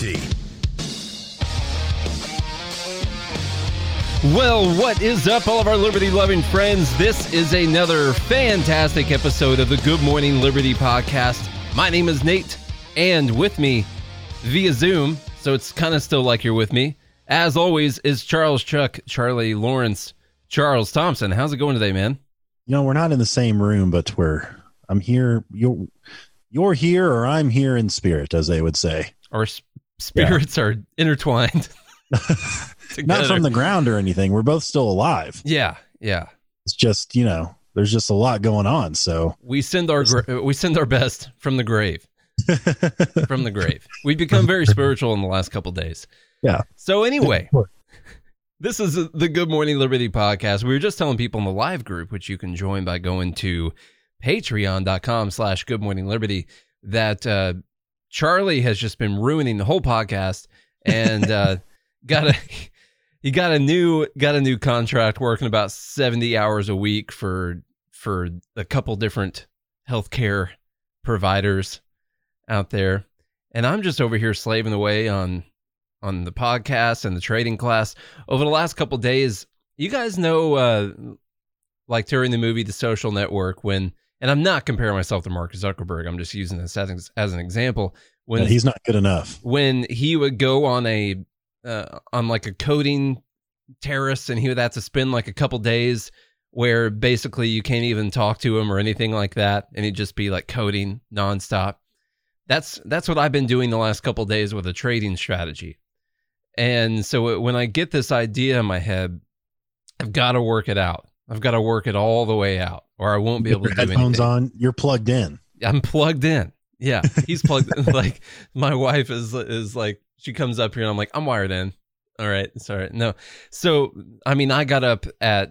Liberty. Well, what is up, all of our liberty loving friends? This is another fantastic episode of the Good Morning Liberty podcast. My name is Nate, and with me via Zoom, so it's kind of still like you're with me, as always, is Charles Chuck, Charlie Lawrence, Charles Thompson. How's it going today, man? You know, we're not in the same room, but we're, I'm here. You're, you're here, or I'm here in spirit, as they would say. Our spirits are intertwined. Not from the ground or anything. We're both still alive. Yeah, yeah. It's just, you know, there's just a lot going on. So We send our gra- we send our best from the grave. from the grave. We've become very spiritual in the last couple days. Yeah. So anyway, this is the Good Morning Liberty podcast. We were just telling people in the live group, which you can join by going to patreon.com slash good morning liberty, that uh, Charlie has just been ruining the whole podcast and uh, got a he got a new got a new contract working about 70 hours a week for for a couple different healthcare providers out there. And I'm just over here slaving away on on the podcast and the trading class over the last couple days. You guys know uh like during the movie The Social Network when and I'm not comparing myself to Mark Zuckerberg. I'm just using this as, as an example. When he's not good enough. when he would go on a uh, on like a coding terrace and he would have to spend like a couple days where basically you can't even talk to him or anything like that and he'd just be like coding nonstop that's that's what i've been doing the last couple days with a trading strategy and so when i get this idea in my head i've got to work it out i've got to work it all the way out or i won't be able to do headphones anything on. You're plugged in. I'm plugged in. Yeah, he's plugged. in. like my wife is is like she comes up here and I'm like I'm wired in. All right, sorry. No, so I mean I got up at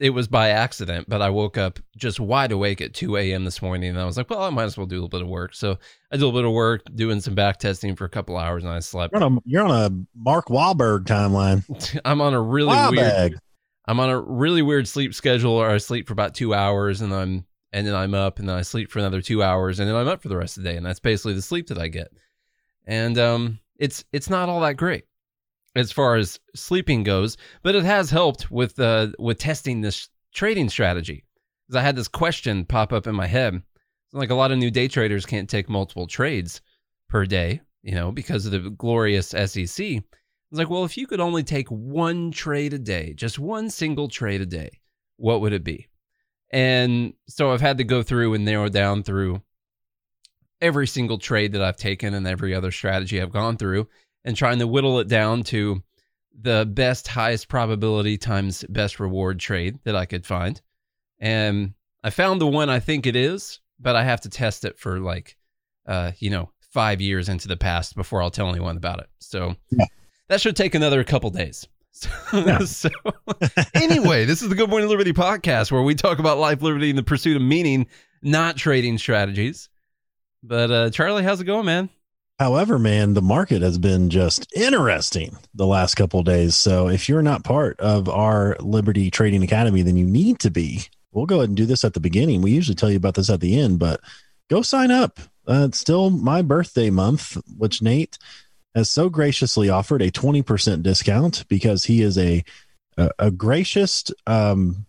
it was by accident, but I woke up just wide awake at 2 a.m. this morning and I was like, well, I might as well do a little bit of work. So I did a little bit of work doing some back testing for a couple hours and I slept. You're on a, you're on a Mark Wahlberg timeline. I'm on a really weird. I'm on a really weird sleep schedule or I sleep for about two hours and I'm and then I'm up and then I sleep for another two hours and then I'm up for the rest of the day and that's basically the sleep that I get. And um it's it's not all that great as far as sleeping goes, but it has helped with uh with testing this trading strategy. Because I had this question pop up in my head. Like a lot of new day traders can't take multiple trades per day, you know, because of the glorious SEC. It's like, well, if you could only take one trade a day, just one single trade a day, what would it be? And so I've had to go through and narrow down through every single trade that I've taken and every other strategy I've gone through and trying to whittle it down to the best, highest probability times best reward trade that I could find. And I found the one I think it is, but I have to test it for like, uh, you know, five years into the past before I'll tell anyone about it. So. That should take another couple days. So, Yeah. so anyway, this is the Good Morning Liberty podcast where we talk about life, liberty, and the pursuit of meaning, not trading strategies. But uh, Charlie, how's it going, man? However, man, the market has been just interesting the last couple days. So if you're not part of our Liberty Trading Academy, then you need to be. We'll go ahead and do this at the beginning. We usually tell you about this at the end, but go sign up. Uh, it's still my birthday month, which Nate has so graciously offered a 20% discount because he is a a, a gracious um,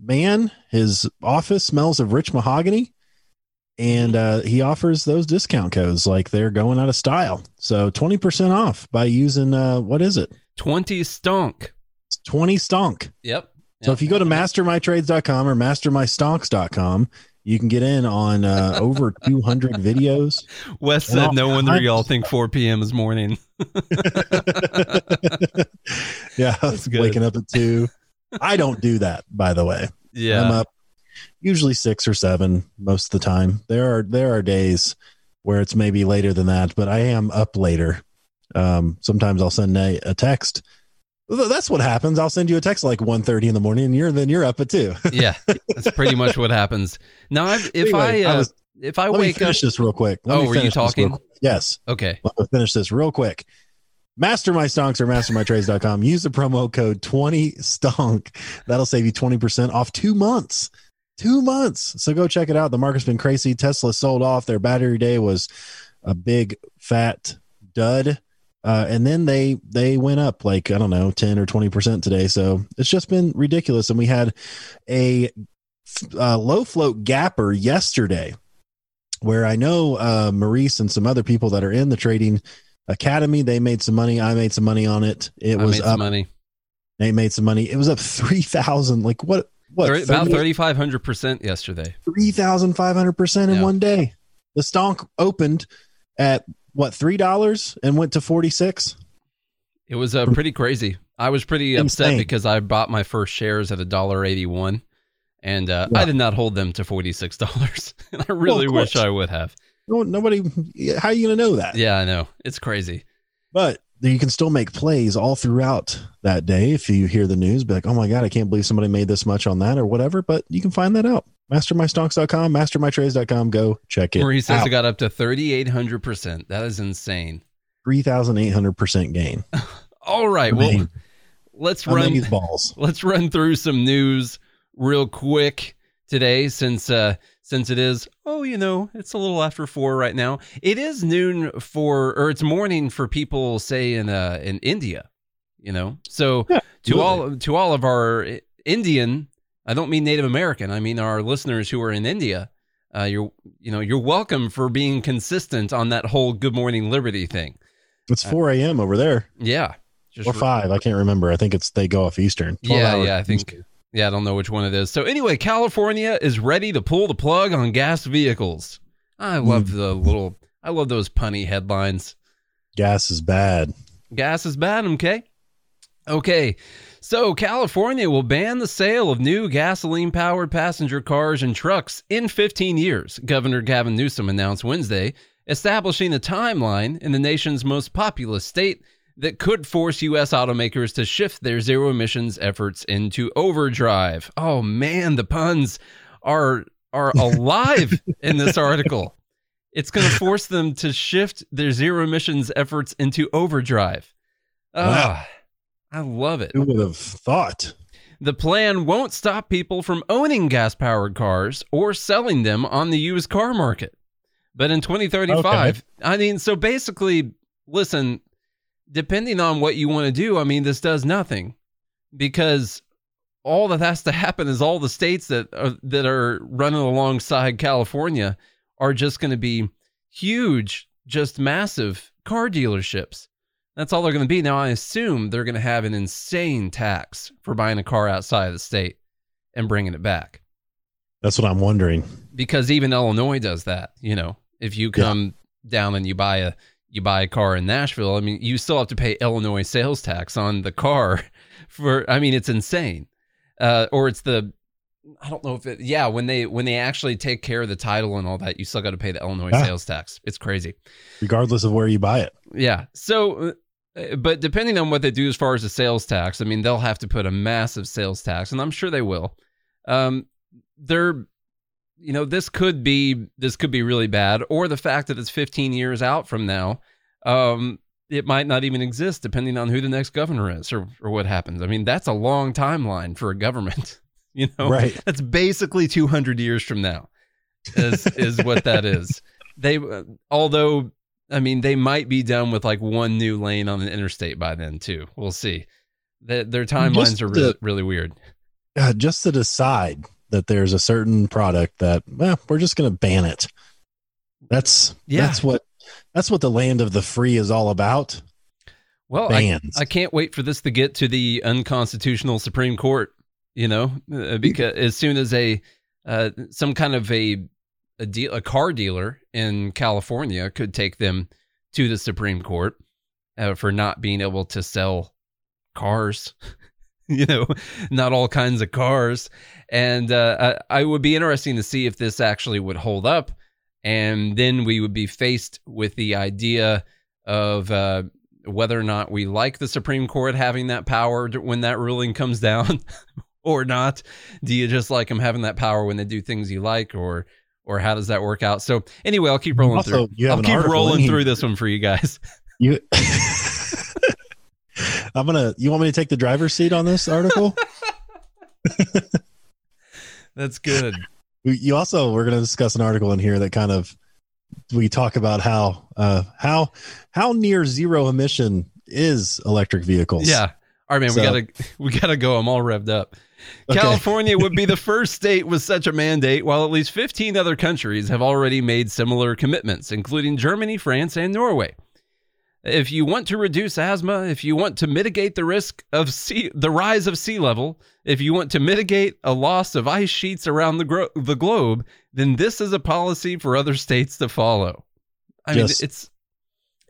man. His office smells of rich mahogany and uh, he offers those discount codes like they're going out of style. So 20% off by using uh, what is it? 20 stonk. It's 20 stonk. Yep. So if you go to mastermytrades.com or mastermystonks.com, you can get in on uh, over 200 videos. Wes said, no wonder y'all think 4 p.m. is morning. yeah, That's good. waking up at two. I don't do that, by the way. Yeah, I'm up usually six or seven most of the time. There are there are days where it's maybe later than that, but I am up later. Um, sometimes I'll send a, a text. That's what happens. I'll send you a text like 1.30 in the morning, and you're then you're up at two. yeah. That's pretty much what happens. Now, I've, if Anyway, I, uh, I was- if I Let me wake up, finish this real quick. Let Oh, were you talking? Yes. okay. Let me finish this real quick. Master my stonks or mastermytrades.com. Use the promo code 20 stonk. That'll save you 20% off two months. Two months. So go check it out. The market's been crazy. Tesla sold off. Their battery day was a big fat dud. Uh, and then they they went up like I don't know ten or twenty percent today. So it's just been ridiculous. And we had a uh, low float gapper yesterday, where I know uh, Maurice and some other people that are in the trading academy. They made some money. I made some money on it. It I was made some up. money. They made some money. It was up three thousand. Like what? What? Thir- about thirty five hundred percent yesterday. three thousand five hundred percent in Yeah. one day. The stonk opened at what three dollars and went to forty six. It was uh, pretty crazy. I was pretty upset because I bought my first shares at a dollar eighty one, and uh, Yeah. I did not hold them to forty six dollars. and I really of wish. I would have. No, nobody. How are you going to know that? Yeah, I know it's crazy. But you can still make plays all throughout that day if you hear the news. Be like, oh my god, I can't believe somebody made this much on that or whatever. But you can find that out. Mastermystonks.com, mastermytrades.com. Go check it. Maurice says out. it got up to thirty eight hundred percent. That is insane. Three thousand eight hundred percent gain. All right, well, let's Run run. these balls. let's run through some news real quick today since uh since it is oh you know it's a little after four right now it is noon for or it's morning for people say in uh in india you know so Yeah, to all to all of our indian i don't mean native american i mean our listeners who are in india uh you're you know you're welcome for being consistent on that whole good morning liberty thing It's four a.m. over there yeah just or five. I can't remember. I think it's they go off Eastern. Yeah, yeah, I think. Eastern. Yeah, I don't know which one it is. So anyway, California is ready to pull the plug on gas vehicles. I love the little. I love those punny headlines. gas is bad. Gas is bad, okay? Okay. So California will ban the sale of new gasoline powered passenger cars and trucks in 15 years, Governor Gavin Newsom announced Wednesday, establishing a timeline in the nation's most populous state that could force U.S. automakers to shift their zero emissions efforts into overdrive. Oh man, the puns are are alive in this article. It's going to force them to shift their zero emissions efforts into overdrive. Ah, I love it. Who would have thought? The plan won't stop people from owning gas powered cars or selling them on the used car market. But in 2035, I mean, so basically, listen, depending on what you want to do, I mean, this does nothing because all that has to happen is all the states that are, that are running alongside California are just going to be huge, just massive car dealerships. That's all they're going to be. Now, I assume they're going to have an insane tax for buying a car outside of the state and bringing it back That's what I'm wondering. because even Illinois does that. You know, if you Yeah. come down and you buy a you buy a car in Nashville, I mean, you still have to pay Illinois sales tax on the car. For I mean, it's insane. Uh, or it's the I don't know if it. Yeah, when they when they actually take care of the title and all that, you still got to pay the Illinois Yeah. sales tax. It's crazy. Regardless of where you buy it. Yeah. So, uh, but depending on what they do as far as the sales tax, I mean, they'll have to put a massive sales tax, and I'm sure they will. Um, they're, you know, this could be this could be really bad, or the fact that it's 15 years out from now. Um, it might not even exist, depending on who the next governor is or or what happens. I mean, that's a long timeline for a government. You know, Right. that's basically 200 years from now is is what that is they uh, although i mean they might be done with like one new lane on the interstate by then too we'll see their, their timelines Just are really, the- really weird Uh, just to decide that there's a certain product that well, we're just going to ban it. That's Yeah. that's what that's what the land of the free is all about. well I, Bans. I can't wait for this to get to the unconstitutional supreme court you know uh, because as soon as a uh, some kind of a a deal a car dealer in california could take them to the supreme court uh, for not being able to sell cars you know not all kinds of cars. And uh, I, I would be interesting to see if this actually would hold up. And then we would be faced with the idea of uh, whether or not we like the supreme court having that power when that ruling comes down or not. Do you just like them having that power when they do things you like or or how does that work out so anyway i'll keep rolling Also, through i'll keep rolling through this one for you guys You I'm gonna you want me to take the driver's seat on this article? that's good you also we're gonna discuss an article in here that kind of we talk about how uh, how how near zero emission is electric vehicles. Yeah. All right, man. So- we gotta we gotta go. I'm all revved up. Okay. California would be the first state with such a mandate, while at least 15 other countries have already made similar commitments, including Germany, France, and Norway. If you want to reduce asthma, if you want to mitigate the risk of sea, the rise of sea level, if you want to mitigate a loss of ice sheets around the, gro- the globe, then this is a policy for other states to follow. I Just- mean, it's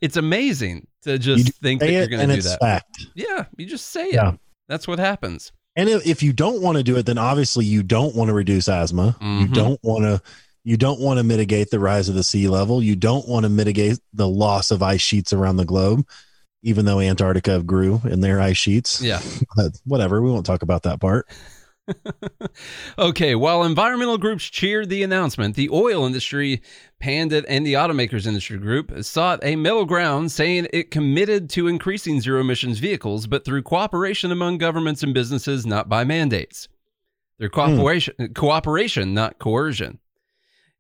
it's amazing to just think that you're going to do that. fact. Yeah, you just say it. That's what happens. And if, you don't want to do it, then obviously you don't want to reduce asthma. You Mhm. don't want to. You don't want to mitigate the rise of the sea level. You don't want to mitigate the loss of ice sheets around the globe, even though Antarctica grew in their ice sheets. Yeah. But whatever. We won't talk about that part. Okay, while environmental groups cheered the announcement, the oil industry panned it and the automakers industry group sought a middle ground, saying it committed to increasing zero emissions vehicles, but through cooperation among governments and businesses, not by mandates. Their hmm. cooperation, cooperation, not coercion.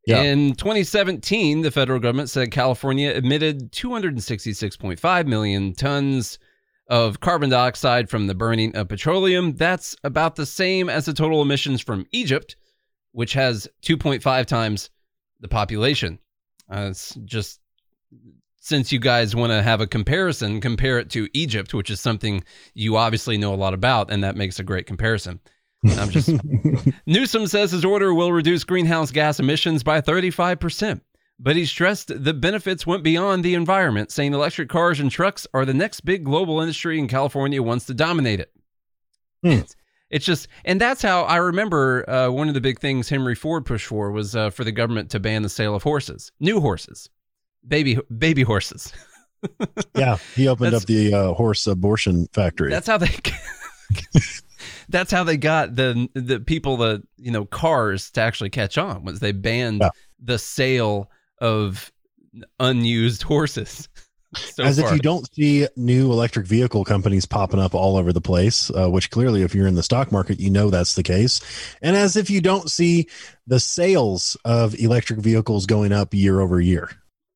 Yeah. In 2017, the federal government said California emitted 266.5 million tons of carbon dioxide from the burning of petroleum. That's about the same as the total emissions from Egypt, which has 2.5 times the population. Uh, it's just since you guys want to have a comparison, compare it to Egypt, which is something you obviously know a lot about, and that makes a great comparison. I'm just Newsom says his order will reduce greenhouse gas emissions by 35%, but he stressed the benefits went beyond the environment, saying electric cars and trucks are the next big global industry and California wants to dominate it. Hmm. It's, just, and that's how I remember uh, one of the big things Henry Ford pushed for was uh, for the government to ban the sale of horses, new horses, baby baby horses. yeah, he opened That's- up the uh, horse abortion factory. That's how they. that's how they got the the people the you know cars to actually catch on was they banned Yeah. the sale of unused horses. So as far. if you don't see new electric vehicle companies popping up all over the place, uh, which clearly, if you're in the stock market, you know that's the case. And as if you don't see the sales of electric vehicles going up year over year.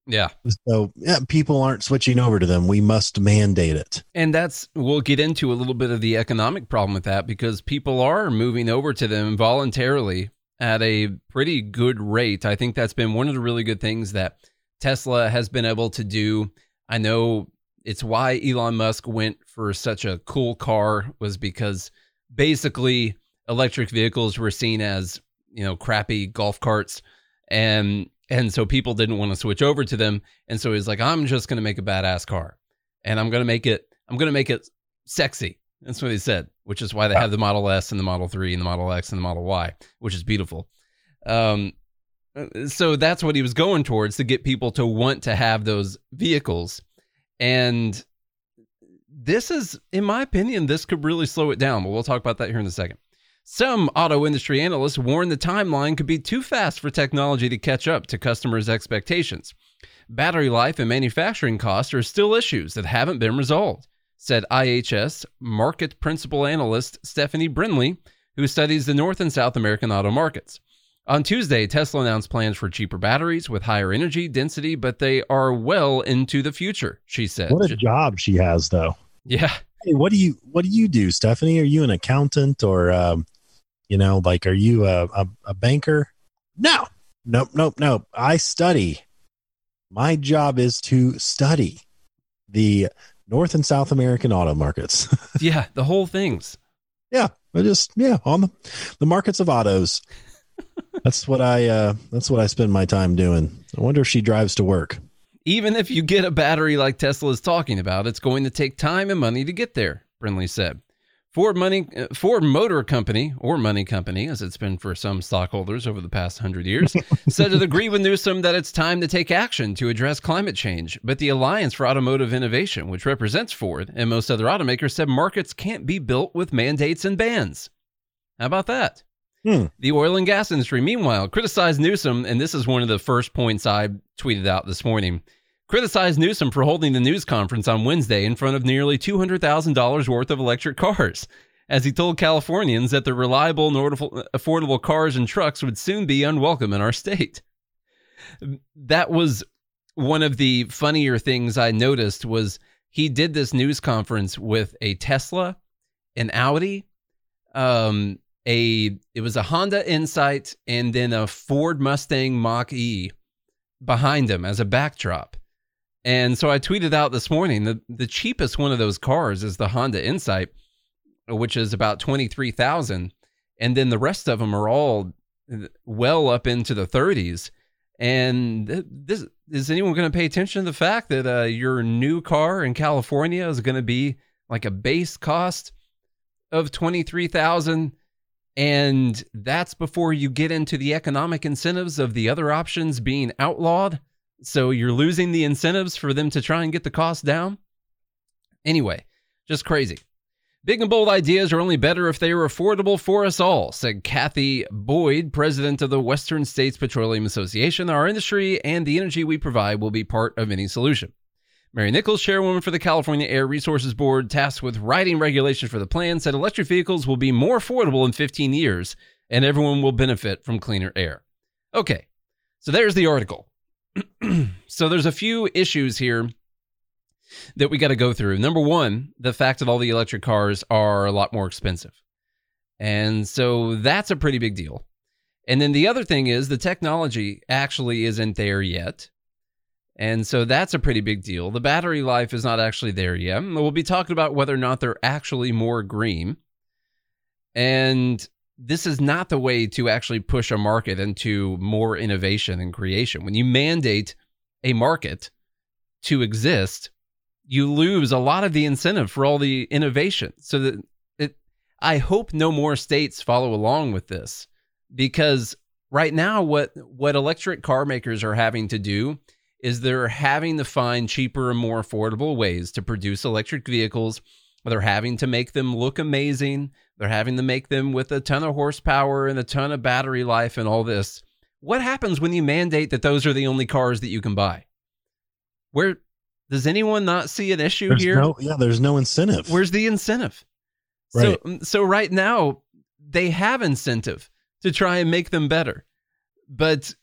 yeah, So, yeah, people aren't switching over to them. We must mandate it. and that's we'll get into a little bit of the economic problem with that because people are moving over to them voluntarily at a pretty good rate. I think that's been one of the really good things that Tesla has been able to do. I know it's why Elon Musk went for such a cool car was because basically electric vehicles were seen as, you know, crappy golf carts and and so people didn't want to switch over to them and so he's like I'm just going to make a badass car and I'm going to make it I'm going to make it sexy. That's what he said, which is why they have the Model S and the Model 3 and the Model X and the Model Y, which is beautiful. Um, so that's what he was going towards to get people to want to have those vehicles. And this is, in my opinion, this could really slow it down, but we'll talk about that here in a second. Some auto industry analysts warn the timeline could be too fast for technology to catch up to customers' expectations. Battery life and manufacturing costs are still issues that haven't been resolved, said IHS Markit principal analyst Stephanie Brinley, who studies the North and South American auto markets. On Tuesday, Tesla announced plans for cheaper batteries with higher energy density, but they are well into the future, she said. What a job she has, though. yeah. Hey, what do you what do you do, Stephanie? Are you an accountant or um, you know, like are you a, a, a banker? No, nope, nope, nope. I study. My job is to study the North and South American auto markets. Yeah. The whole thing's. yeah, I just yeah on the the markets of autos. that's what I uh that's what I spend my time doing. I wonder if she drives to work. Even if you get a battery like Tesla is talking about, it's going to take time and money to get there, Brinley said. Ford Money uh, Ford Motor Company or Money Company, as it's been for some stockholders over the past hundred years, said it agreed with Newsom that it's time to take action to address climate change. But the Alliance for Automotive Innovation, which represents Ford and most other automakers, said markets can't be built with mandates and bans. How about that? Hmm. The oil and gas industry, meanwhile, criticized Newsom, and this is one of the first points I tweeted out this morning. Criticized Newsom for holding the news conference on Wednesday in front of nearly $200,000 worth of electric cars, as he told Californians that the reliable and affordable- cars and trucks would soon be unwelcome in our state. That was one of the funnier things I noticed was he did this news conference with a Tesla, an Audi, um, a it was a Honda Insight, and then a Ford Mustang Mach E behind him as a backdrop. And so I tweeted out this morning the the cheapest one of those cars is the Honda Insight, which is about twenty three thousand, and then the rest of them are all well up into the thirties. And this is anyone going to pay attention to the fact that uh, your new car in California is going to be like a base cost of twenty three thousand, and that's before you get into the economic incentives of the other options being outlawed. So you're losing the incentives for them to try and get the cost down. Anyway, just crazy. Big and bold ideas are only better if they are affordable for us all, said Kathy Boyd, president of the Western States Petroleum Association. Our industry and the energy we provide will be part of any solution. Mary Nichols, chairwoman for the California Air Resources Board, tasked with writing regulations for the plan, said electric vehicles will be more affordable in 15 years and everyone will benefit from cleaner air. Okay, so there's the article. so there's a few issues here that we got to go through. Number one, the fact that all the electric cars are a lot more expensive. And so that's a pretty big deal. And then the other thing is the technology actually isn't there yet. And so that's a pretty big deal. The battery life is not actually there yet. We'll be talking about whether or not they're actually more green. And this is not the way to actually push a market into more innovation and creation. When you mandate a market to exist, you lose a lot of the incentive for all the innovation. So that it, I hope no more states follow along with this because right now what what electric car makers are having to do is they're having to find cheaper and more affordable ways to produce electric vehicles. They're having to make them look amazing. They're having to make them with a ton of horsepower and a ton of battery life and all this. What happens when you mandate that those are the only cars that you can buy? Where does anyone not see an issue there's here? No, yeah, there's no incentive. Where's the incentive? Right. So, so right now they have incentive to try and make them better. But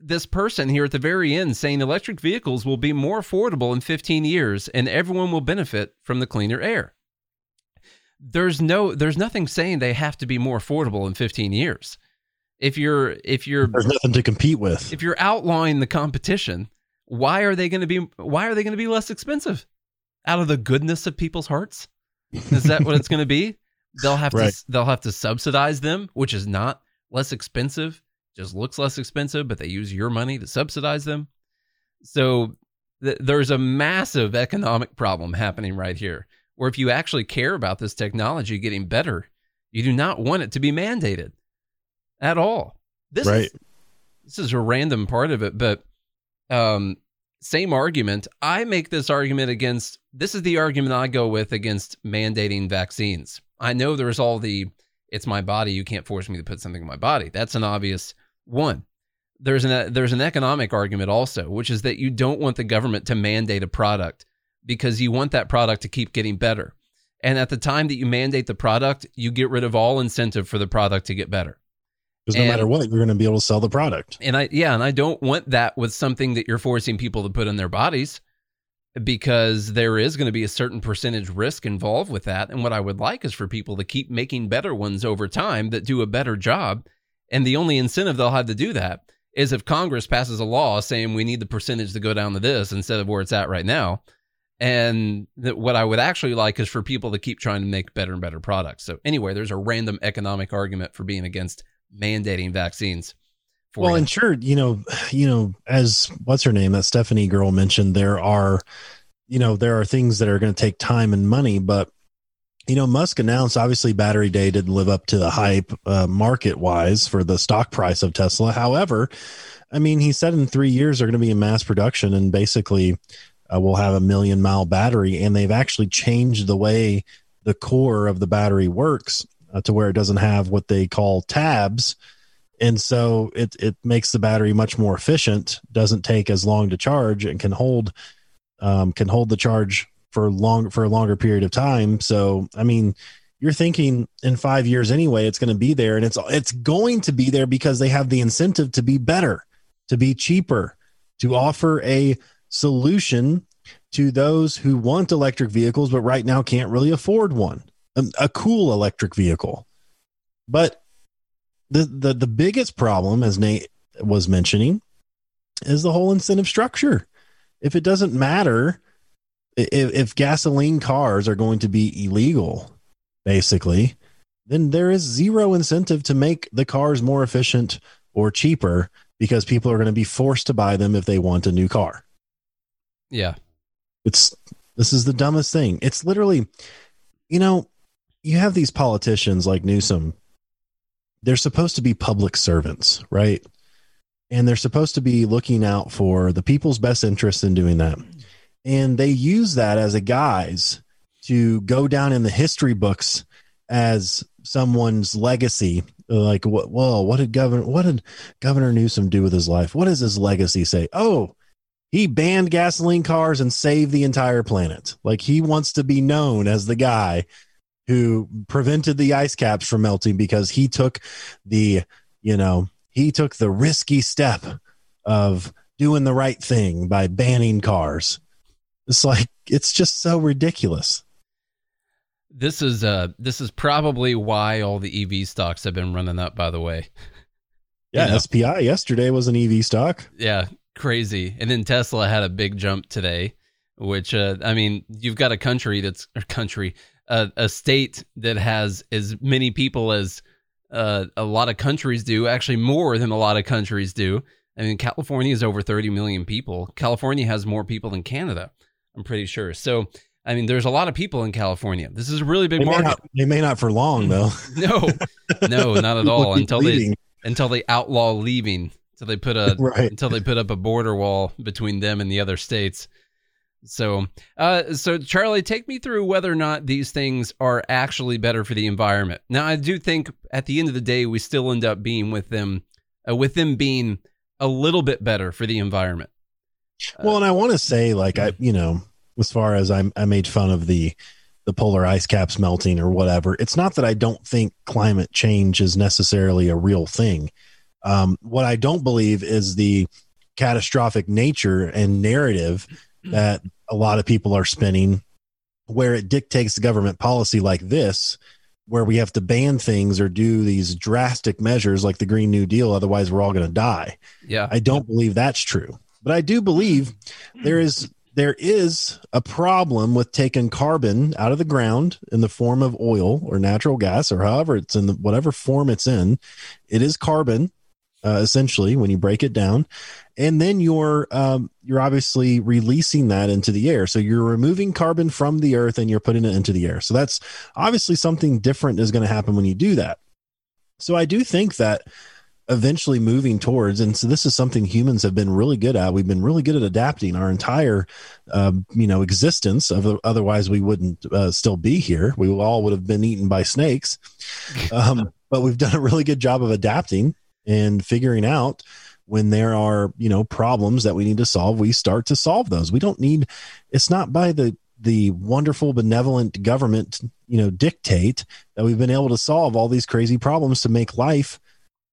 this person here at the very end saying electric vehicles will be more affordable in 15 years and everyone will benefit from the cleaner air. There's no there's nothing saying they have to be more affordable in 15 years. If you're if you're there's nothing to compete with. If you're outlawing the competition, why are they going to be why are they going to be less expensive out of the goodness of people's hearts is that what it's going to be they'll have right. to they'll have to subsidize them which is not less expensive just looks less expensive but they use your money to subsidize them so th- there's a massive economic problem happening right here where if you actually care about this technology getting better you do not want it to be mandated at all this right. is this is a random part of it but um, same argument. I make this argument against this is the argument I go with against mandating vaccines. I know there's all the it's my body, you can't force me to put something in my body. That's an obvious one. There's an there's an economic argument also, which is that you don't want the government to mandate a product because you want that product to keep getting better. And at the time that you mandate the product, you get rid of all incentive for the product to get better. Because no and, matter what, you're going to be able to sell the product. And I, yeah, and I don't want that with something that you're forcing people to put in their bodies because there is going to be a certain percentage risk involved with that. And what I would like is for people to keep making better ones over time that do a better job. And the only incentive they'll have to do that is if Congress passes a law saying we need the percentage to go down to this instead of where it's at right now. And that what I would actually like is for people to keep trying to make better and better products. So anyway, there's a random economic argument for being against mandating vaccines. well, you. and sure, you know, you know, as what's her name, that Stephanie girl mentioned, there are, you know, there are things that are going to take time and money, but you know, Musk announced obviously Battery Day didn't live up to the hype uh, market wise for the stock price of Tesla. However, I mean, he said in three years they're going to be in mass production and basically uh, we'll have a million mile battery. And they've actually changed the way the core of the battery works uh, to where it doesn't have what they call tabs and so it it makes the battery much more efficient doesn't take as long to charge and can hold um, can hold the charge for long for a longer period of time. So i mean you're thinking in five years anyway it's going to be there and it's it's going to be there because they have the incentive to be better to be cheaper to offer a solution to those who want electric vehicles but right now can't really afford one a, a cool electric vehicle. But the, the the biggest problem as nate was mentioning is the whole incentive structure. If it doesn't matter if, if gasoline cars are going to be illegal basically then there is zero incentive to make the cars more efficient or cheaper because people are going to be forced to buy them if they want a new car. Yeah. It's this is the dumbest thing. It's literally you know, you have these politicians like Newsom. They're supposed to be public servants, right? And they're supposed to be looking out for the people's best interests in doing that. And they use that as a guise to go down in the history books as someone's legacy. Like what whoa what did governor what did governor newsom do with his life? What does his legacy say? Oh he banned gasoline cars and saved the entire planet. Like he wants to be known as the guy who prevented the ice caps from melting because he took the you know he took the risky step of doing the right thing by banning cars it's like it's just so ridiculous this is uh this is probably why all the EV stocks have been running up by the way. Yeah, you know? SPI yesterday was an EV stock. Yeah, crazy. And then Tesla had a big jump today, which uh I mean, you've got a country that's a country uh, a state that has as many people as uh, a lot of countries do, actually more than a lot of countries do. I mean, California is over 30 million people. California has more people than Canada, I'm pretty sure. So, I mean, there's a lot of people in California. This is a really big they market. May not, they may not for long though. no, no, not at all. until leaving. they until they outlaw leaving. Until they put a right. until they put up a border wall between them and the other states. So, uh, so Charlie, take me through whether or not these things are actually better for the environment. Now, I do think at the end of the day, we still end up being with them, uh, with them being a little bit better for the environment. Well, and I want to say, like, I, you know, as far as I, I made fun of the the polar ice caps melting or whatever. It's not that I don't think climate change is necessarily a real thing. Um, what I don't believe is the catastrophic nature and narrative that a lot of people are spinning, where it dictates the government policy like this, where we have to ban things or do these drastic measures like the Green New Deal. Otherwise, we're all going to die. Yeah. I don't believe that's true. But I do believe there is there is a problem with taking carbon out of the ground in the form of oil or natural gas or however it's in the, whatever form it's in. It is carbon, uh, essentially, when you break it down, and then you're um, you're obviously releasing that into the air. So you're removing carbon from the earth and you're putting it into the air. So that's obviously something different is going to happen when you do that. So I do think that eventually moving towards and so this is something humans have been really good at. We've been really good at adapting our entire um, you know existence of otherwise we wouldn't uh, still be here. We all would have been eaten by snakes. Um, but we've done a really good job of adapting and figuring out when there are you know problems that we need to solve we start to solve those. We don't need it's not by the the wonderful benevolent government you know dictate that we've been able to solve all these crazy problems to make life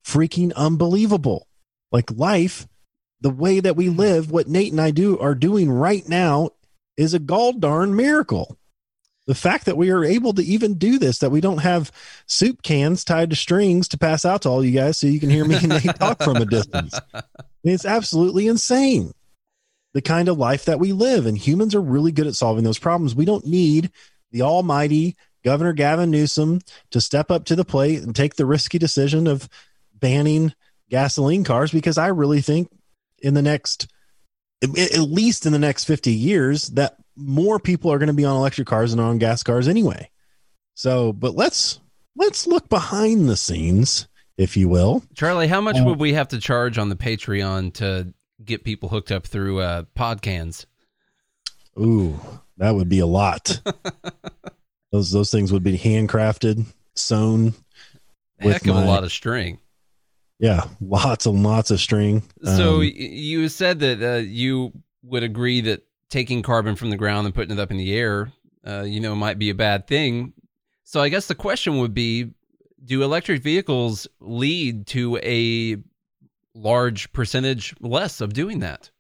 freaking unbelievable. Like life, the way that we live, what Nate and I do are doing right now is a gall darn miracle. The fact that we are able to even do this, that we don't have soup cans tied to strings to pass out to all you guys so you can hear me and Nate talk from a distance. It's absolutely insane. The kind of life that we live, and humans are really good at solving those problems. We don't need the almighty Governor Gavin Newsom to step up to the plate and take the risky decision of banning gasoline cars because I really think in the next, at least in the next 50 years, that more people are going to be on electric cars than on gas cars anyway. So, but let's let's look behind the scenes, if you will. Charlie, how much uh, would we have to charge on the Patreon to get people hooked up through uh, Podcans? Ooh, that would be a lot. those those things would be handcrafted, sewn. Heck of my, a lot of string. Yeah, lots and lots of string. So um, you said that uh, you would agree that taking carbon from the ground and putting it up in the air, uh, you know, might be a bad thing. So I guess the question would be, do electric vehicles lead to a large percentage less of doing that?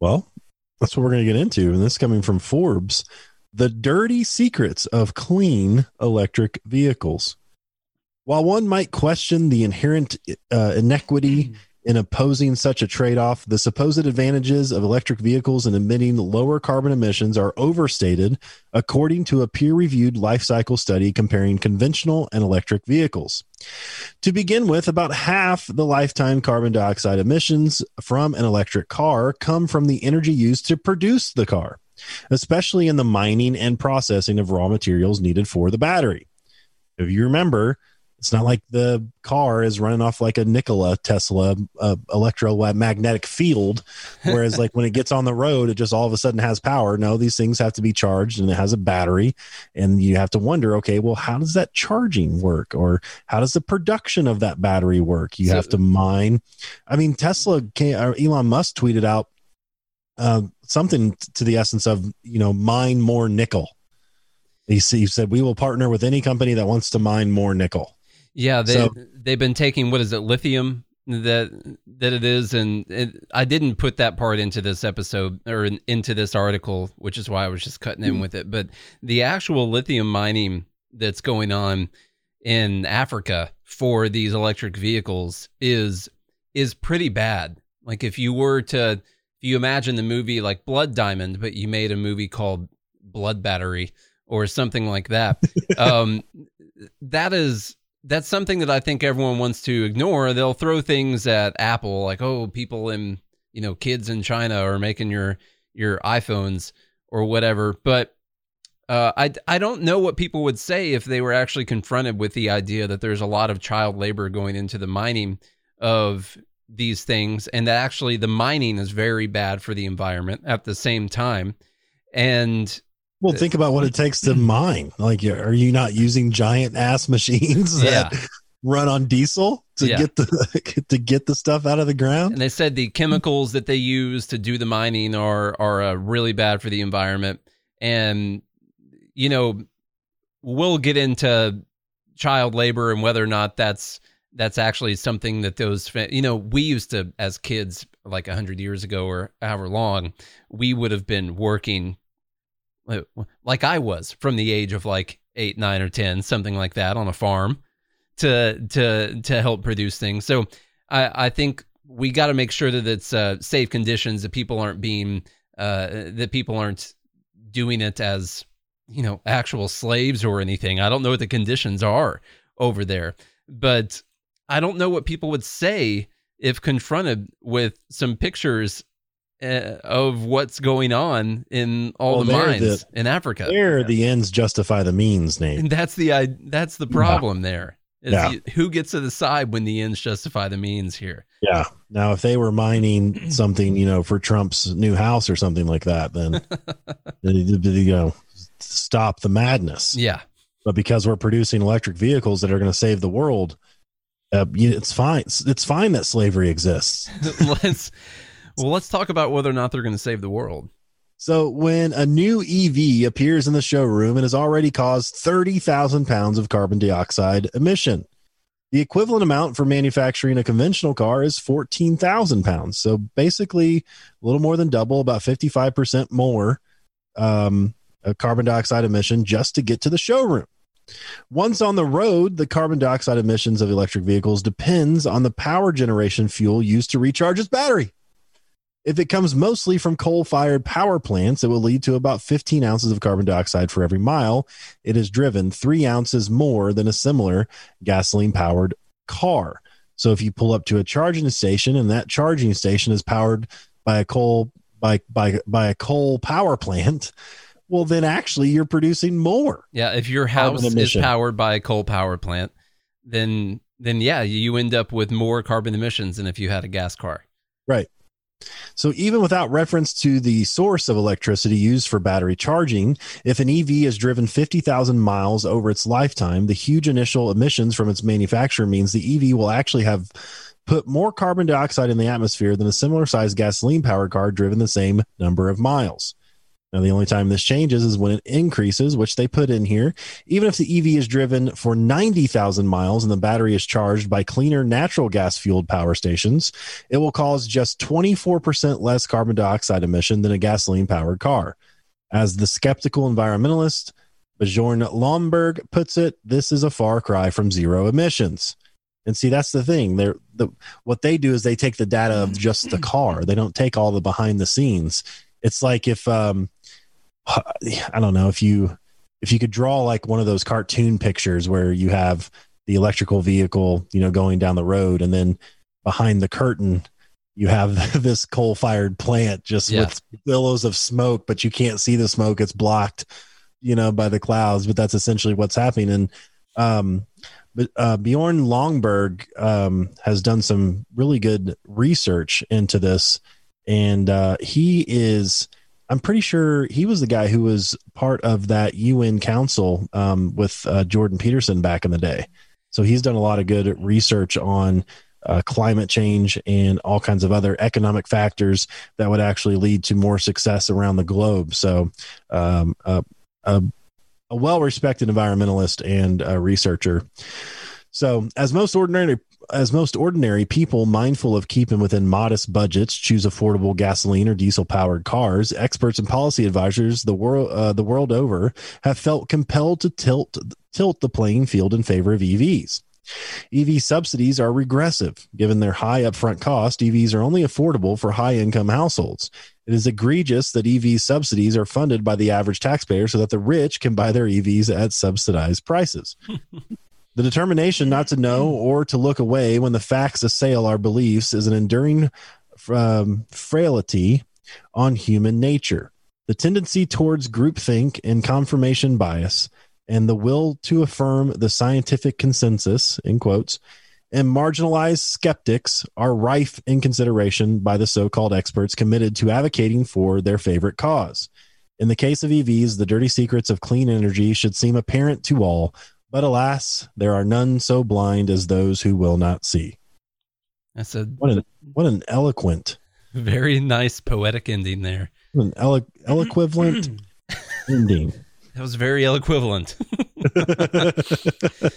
Well, that's what we're going to get into. And this coming from Forbes The Dirty Secrets of Clean Electric Vehicles. While one might question the inherent uh, inequity in opposing such a trade off, the supposed advantages of electric vehicles in emitting lower carbon emissions are overstated, according to a peer reviewed life cycle study comparing conventional and electric vehicles. To begin with, about half the lifetime carbon dioxide emissions from an electric car come from the energy used to produce the car, especially in the mining and processing of raw materials needed for the battery. If you remember, it's not like the car is running off like a Nikola Tesla uh, electromagnetic field, whereas like when it gets on the road, it just all of a sudden has power. No, these things have to be charged and it has a battery, and you have to wonder, okay, well, how does that charging work, or how does the production of that battery work? You so, have to mine. I mean, Tesla came, or Elon Musk tweeted out uh, something to the essence of you know mine more nickel. He, he said we will partner with any company that wants to mine more nickel yeah, they so, they've been taking what is it, lithium that that it is, and it, I didn't put that part into this episode or in, into this article, which is why I was just cutting in hmm. with it. But the actual lithium mining that's going on in Africa for these electric vehicles is is pretty bad. Like if you were to if you imagine the movie like Blood Diamond, but you made a movie called Blood Battery or something like that, um, that is that's something that I think everyone wants to ignore. They'll throw things at Apple like, "Oh, people in, you know, kids in China are making your your iPhones or whatever." But uh, I I don't know what people would say if they were actually confronted with the idea that there's a lot of child labor going into the mining of these things, and that actually the mining is very bad for the environment at the same time. And well, think about what it takes to mine. Like, are you not using giant ass machines that yeah. run on diesel to yeah. get the to get the stuff out of the ground? And they said the chemicals that they use to do the mining are are uh, really bad for the environment. And you know, we'll get into child labor and whether or not that's that's actually something that those you know we used to as kids like 100 years ago or however long we would have been working like I was from the age of like eight, nine, or ten, something like that, on a farm to to to help produce things. So I I think we got to make sure that it's uh, safe conditions that people aren't being uh, that people aren't doing it as you know actual slaves or anything. I don't know what the conditions are over there, but I don't know what people would say if confronted with some pictures uh, of what's going on in all well, the mines the, in Africa. Where the ends justify the means, Nate. And that's the I, that's the problem yeah. there. Is yeah. the, who gets to decide when the ends justify the means here? Yeah. Now, if they were mining something, you know, for Trump's new house or something like that, then you know, stop the madness. Yeah. But because we're producing electric vehicles that are going to save the world, uh, it's fine. It's, it's fine that slavery exists. Let's well, let's talk about whether or not they're going to save the world. So, when a new EV appears in the showroom, and has already caused 30,000 pounds of carbon dioxide emission. The equivalent amount for manufacturing a conventional car is 14,000 pounds. So, basically, a little more than double, about 55% more um, carbon dioxide emission just to get to the showroom. Once on the road, the carbon dioxide emissions of electric vehicles depends on the power generation fuel used to recharge its battery. If it comes mostly from coal fired power plants, it will lead to about 15 ounces of carbon dioxide for every mile it is driven, three ounces more than a similar gasoline powered car. So if you pull up to a charging station and that charging station is powered by a coal by by by a coal power plant, well then actually you're producing more. Yeah, if your house is powered by a coal power plant, then then yeah, you end up with more carbon emissions than if you had a gas car. Right. So, even without reference to the source of electricity used for battery charging, if an EV is driven 50,000 miles over its lifetime, the huge initial emissions from its manufacturer means the EV will actually have put more carbon dioxide in the atmosphere than a similar sized gasoline powered car driven the same number of miles. Now, the only time this changes is when it increases, which they put in here. Even if the EV is driven for 90,000 miles and the battery is charged by cleaner natural gas fueled power stations, it will cause just 24% less carbon dioxide emission than a gasoline powered car. As the skeptical environmentalist Bjorn Lomborg puts it, this is a far cry from zero emissions. And see, that's the thing. They're the what they do is they take the data of just the car. They don't take all the behind the scenes. It's like if um I don't know if you if you could draw like one of those cartoon pictures where you have the electrical vehicle, you know, going down the road, and then behind the curtain you have this coal-fired plant just yeah. with billows of smoke, but you can't see the smoke; it's blocked, you know, by the clouds. But that's essentially what's happening. And um, but uh, Bjorn Lomborg um, has done some really good research into this, and uh, he is I'm pretty sure he was the guy who was part of that UN council um, with uh, Jordan Peterson back in the day. So he's done a lot of good research on uh, climate change and all kinds of other economic factors that would actually lead to more success around the globe. So, um, uh, a, a well respected environmentalist and researcher. So, as most ordinary as most ordinary people mindful of keeping within modest budgets choose affordable gasoline or diesel powered cars experts and policy advisors the world uh, the world over have felt compelled to tilt tilt the playing field in favor of EVs EV subsidies are regressive. Given their high upfront cost, EVs are only affordable for high income households. It is egregious that EV subsidies are funded by the average taxpayer so that the rich can buy their EVs at subsidized prices. The determination not to know or to look away when the facts assail our beliefs is an enduring um, frailty on human nature. The tendency towards groupthink and confirmation bias, and the will to affirm the scientific consensus, in quotes, and marginalized skeptics are rife in consideration by the so called experts committed to advocating for their favorite cause. In the case of EVs, the dirty secrets of clean energy should seem apparent to all, but alas, there are none so blind as those who will not see. That's a what an what an eloquent, very nice poetic ending there. An elo- eloquent ending. That was very eloquent.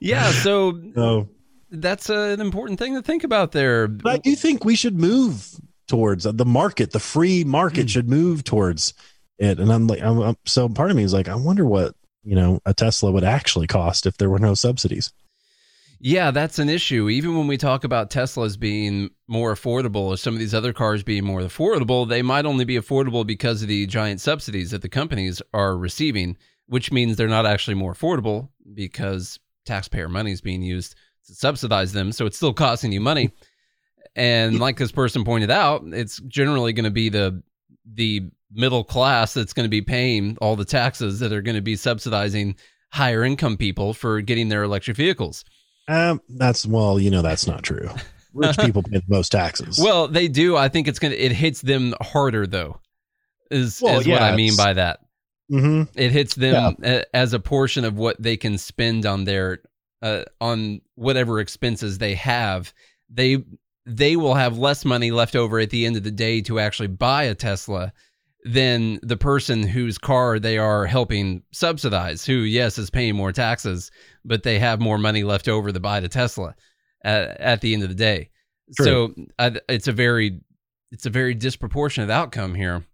yeah, so oh. that's an important thing to think about there. But I do think we should move towards uh, the market. The free market mm. should move towards it. And I'm like, I'm, I'm, so part of me is like, I wonder what you know a Tesla would actually cost if there were no subsidies. Yeah, that's an issue. Even when we talk about Teslas being more affordable or some of these other cars being more affordable, they might only be affordable because of the giant subsidies that the companies are receiving, which means they're not actually more affordable because taxpayer money is being used to subsidize them. So it's still costing you money. And like this person pointed out, it's generally going to be the the middle class that's going to be paying all the taxes that are going to be subsidizing higher income people for getting their electric vehicles. Um, that's well, you know, that's not true. Rich people pay the most taxes. Well, they do. I think it's gonna. It hits them harder though. Is well, is yeah, what I mean by that. Mm-hmm. It hits them yeah. as a portion of what they can spend on their uh, on whatever expenses they have. They they will have less money left over at the end of the day to actually buy a Tesla than the person whose car they are helping subsidize, who, yes, is paying more taxes, but they have more money left over to buy the Tesla at, at the end of the day. True. So I, it's a very, it's a very disproportionate outcome here.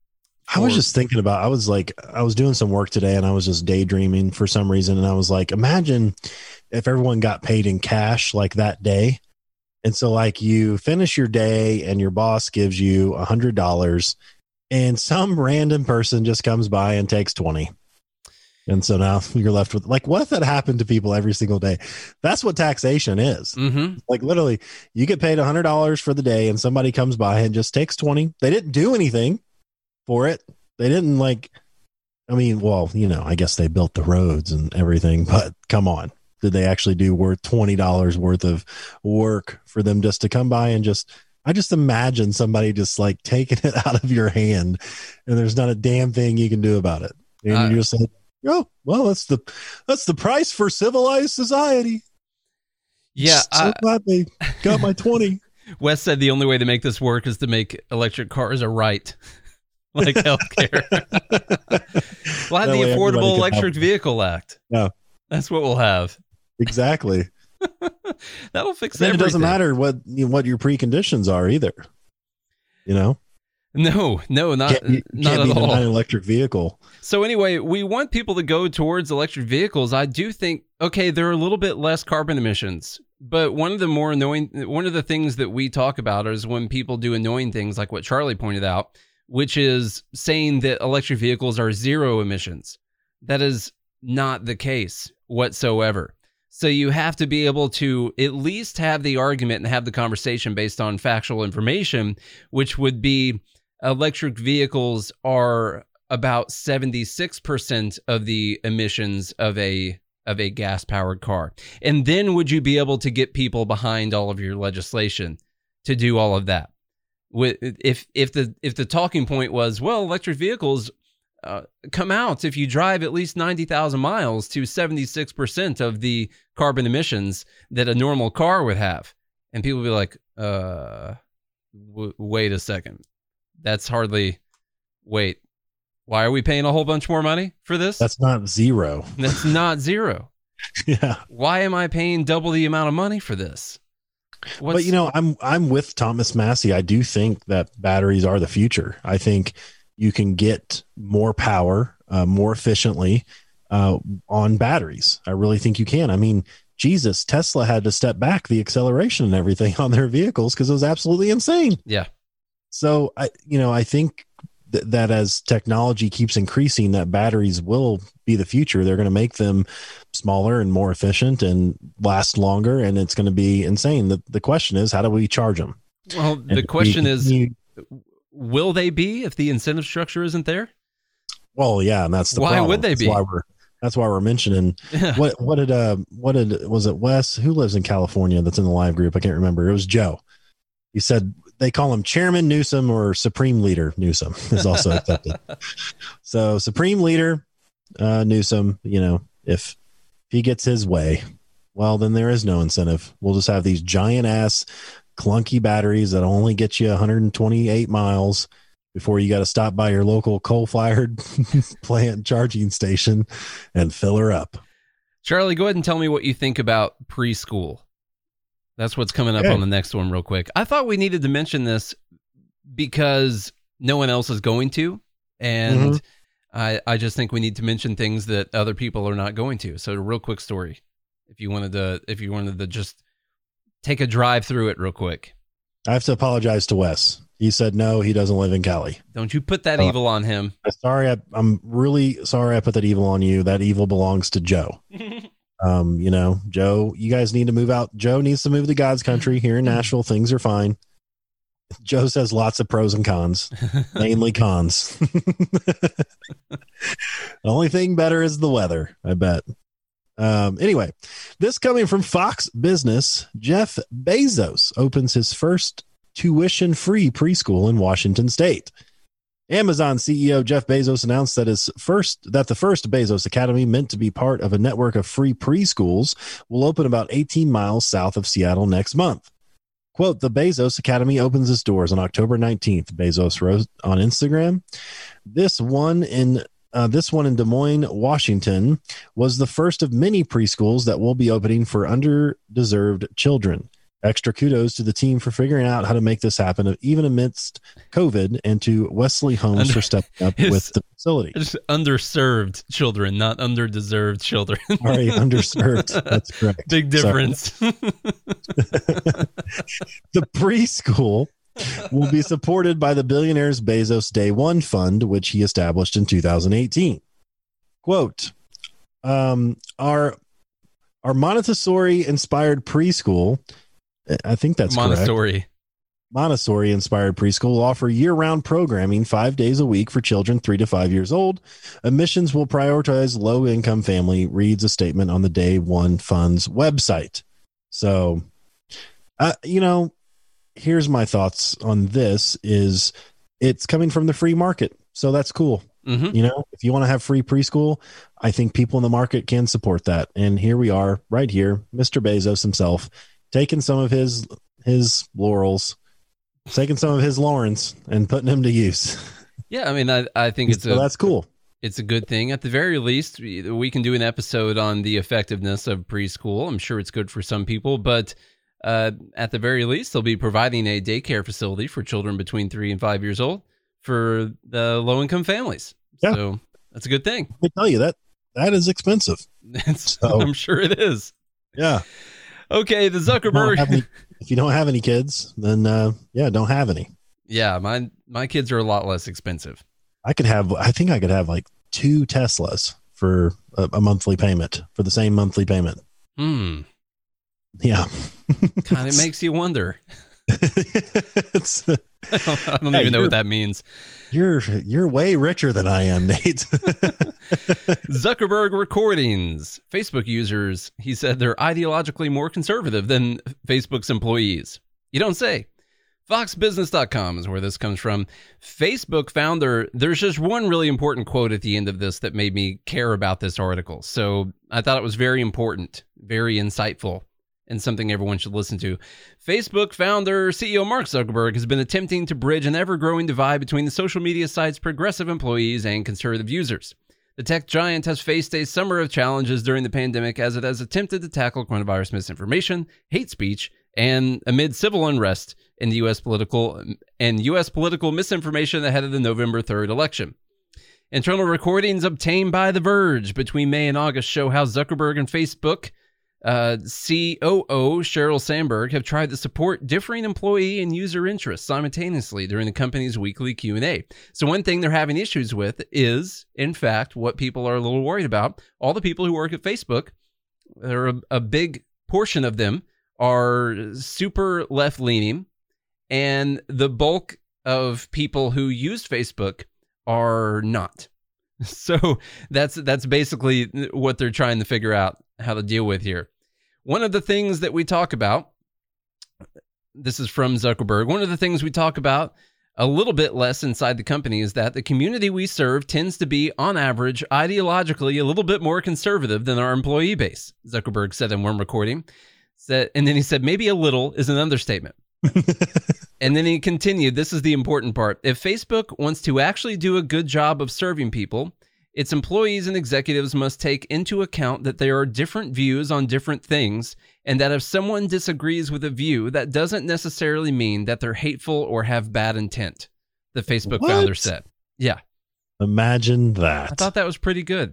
I was just thinking about, I was like, I was doing some work today and I was just daydreaming for some reason. And I was like, imagine if everyone got paid in cash like that day. And so like you finish your day and your boss gives you a hundred dollars and some random person just comes by and takes 20 and so now you're left with like what if that happened to people every single day? That's what taxation is. Mm-hmm. like literally you get paid $100 for the day and somebody comes by and just takes 20 they didn't do anything for it. They didn't like i mean well you know i guess they built the roads and everything but come on. Did they actually do worth $20 worth of work for them just to come by and just I just imagine somebody just like taking it out of your hand and there's not a damn thing you can do about it. And uh, you just say, oh, well, that's the, that's the price for civilized society. Yeah. So glad they got my 20. Wes said the only way to make this work is to make electric cars a right. like healthcare. we'll have That the Affordable Electric Vehicle Act. Yeah. That's what we'll have. exactly. That'll fix Then it doesn't matter what what your preconditions are either. You know, No, no, not can't, you not can't at be all. an electric vehicle. So anyway, we want people to go towards electric vehicles. I do think okay, they're a little bit less carbon emissions, but one of the more annoying one of the things that we talk about is when people do annoying things like what Charlie pointed out, which is saying that electric vehicles are zero emissions. That is not the case whatsoever. So you have to be able to at least have the argument and have the conversation based on factual information, which would be electric vehicles are about 76% of the emissions of a of a gas powered car. And then would you be able to get people behind all of your legislation to do all of that? If if the if the talking point was, well, electric vehicles uh, come out if you drive at least 90,000 miles to 76% of the carbon emissions that a normal car would have. And people be like, uh, w- wait a second. That's hardly, wait, why are we paying a whole bunch more money for this? That's not zero. That's not zero. yeah. Why am I paying double the amount of money for this? but you know, I'm I'm with Thomas Massie. I do think that batteries are the future. I think you can get more power uh, more efficiently uh, on batteries. I really think you can. I mean, Jesus, Tesla had to step back the acceleration and everything on their vehicles because it was absolutely insane. yeah, So I, you know, I think th- that as technology keeps increasing, that batteries will be the future. They're going to make them smaller and more efficient and last longer, and it's going to be insane. The the question is, how do we charge them? well, And the we question is, continue- will they be if the incentive structure isn't there? well, yeah, and that's the Why problem. would they That's be? Why we're that's why we're mentioning what what did uh what did was it Wes who lives in California that's in the live group? I can't remember. It was Joe. He said they call him Chairman Newsom or Supreme Leader Newsom is also accepted. so Supreme Leader uh, Newsom, you know, if if he gets his way, well, then there is no incentive. We'll just have these giant ass clunky batteries that only get you 128 miles before you got to stop by your local coal-fired plant charging station and fill her up. Charlie, go ahead and tell me what you think about preschool. That's what's coming up on the next one, real quick. I thought we needed to mention this because no one else is going to, and Mhm. I I just think we need to mention things that other people are not going to. So, a real quick story, if you wanted to, if you wanted to just take a drive through it real quick. I have to apologize to Wes. He said no, he doesn't live in Cali. Don't you put that Uh, evil on him. Sorry, I, I'm really sorry I put that evil on you. That evil belongs to Joe. Um, you know, Joe, you guys need to move out. Joe needs to move to God's country here in Nashville. Things are fine. Joe says lots of pros and cons, mainly cons. the only thing better is the weather, I bet. Um, anyway, this coming from Fox Business, Jeff Bezos opens his first tuition free preschool in Washington state. Amazon CEO Jeff Bezos announced that his first that the first Bezos Academy, meant to be part of a network of free preschools, will open about 18 miles south of Seattle next month. Quote, the Bezos Academy opens its doors on October 19th, Bezos wrote on Instagram. This one in uh, this one in Des Moines, Washington, was the first of many preschools that will be opening for underdeserved children. Extra kudos to the team for figuring out how to make this happen, even amidst COVID, and to Wesley Homes Under- for stepping up with the facility. It's underserved children, not underdeserved children. Sorry, underserved. That's correct. Big difference. the preschool will be supported by the billionaire's Bezos Day One Fund, which he established in 2018. Quote, um, our, our Montessori inspired preschool, I think that's correct. Montessori. Montessori inspired preschool will offer year round programming five days a week for children three to five years old. Admissions will prioritize low income family, reads a statement on the Day One Fund's website. So, uh, you know, here's my thoughts on this is it's coming from the free market. So that's cool. hmm You know, if you want to have free preschool, I think people in the market can support that. And here we are, right here, Mr. Bezos himself, taking some of his his laurels, taking some of his Lawrence and putting them to use. Yeah, I mean, I, I think it's so a that's cool. it's a good thing. At the very least, we we can do an episode on the effectiveness of preschool. I'm sure it's good for some people, but uh, at the very least, they'll be providing a daycare facility for children between three and five years old for the low income families. Yeah. So that's a good thing. Let me tell you that that is expensive. So- I'm sure it is. Yeah. Okay, the If you don't Zuckerberg. any- if you don't have any kids, then uh, yeah, don't have any. yeah, my my kids are a lot less expensive. I could have. I think I could have like two Teslas for a, a monthly payment for the same monthly payment. Hmm. Yeah. Kind of makes you wonder. it's, I don't, I don't Hey, even know what that means. you're you're way richer than I am, Nate. Zuckerberg recordings. Facebook users, he said they're ideologically more conservative than Facebook's employees. You don't say. FoxBusiness.com is where this comes from. Facebook founder, there's just one really important quote at the end of this that made me care about this article. So I thought it was very important, very insightful, and something everyone should listen to. Facebook founder, CEO Mark Zuckerberg has been attempting to bridge an ever growing divide between the social media site's progressive employees and conservative users. The tech giant has faced a summer of challenges during the pandemic as it has attempted to tackle coronavirus misinformation, hate speech, and amid civil unrest in the U.S. political and U.S. political misinformation ahead of the November 3rd election. Internal recordings obtained by The Verge between May and August show how Zuckerberg and Facebook uh, COO Sheryl Sandberg have tried to support differing employee and user interests simultaneously during the company's weekly Q&A. So one thing they're having issues with is, in fact, what people are a little worried about. All the people who work at Facebook, there are a, a big portion of them are super left leaning, and the bulk of people who use Facebook are not. So that's that's basically what they're trying to figure out how to deal with here. One of the things that we talk about, this is from Zuckerberg. One of the things we talk about a little bit less inside the company is that the community we serve tends to be, on average, ideologically a little bit more conservative than our employee base. Zuckerberg said in one recording. And then he said, maybe a little is an understatement. And then he continued, this is the important part. If Facebook wants to actually do a good job of serving people, its employees and executives must take into account that there are different views on different things, and that if someone disagrees with a view, that doesn't necessarily mean that they're hateful or have bad intent, the Facebook What? founder said. Yeah, Imagine that. I thought that was pretty good.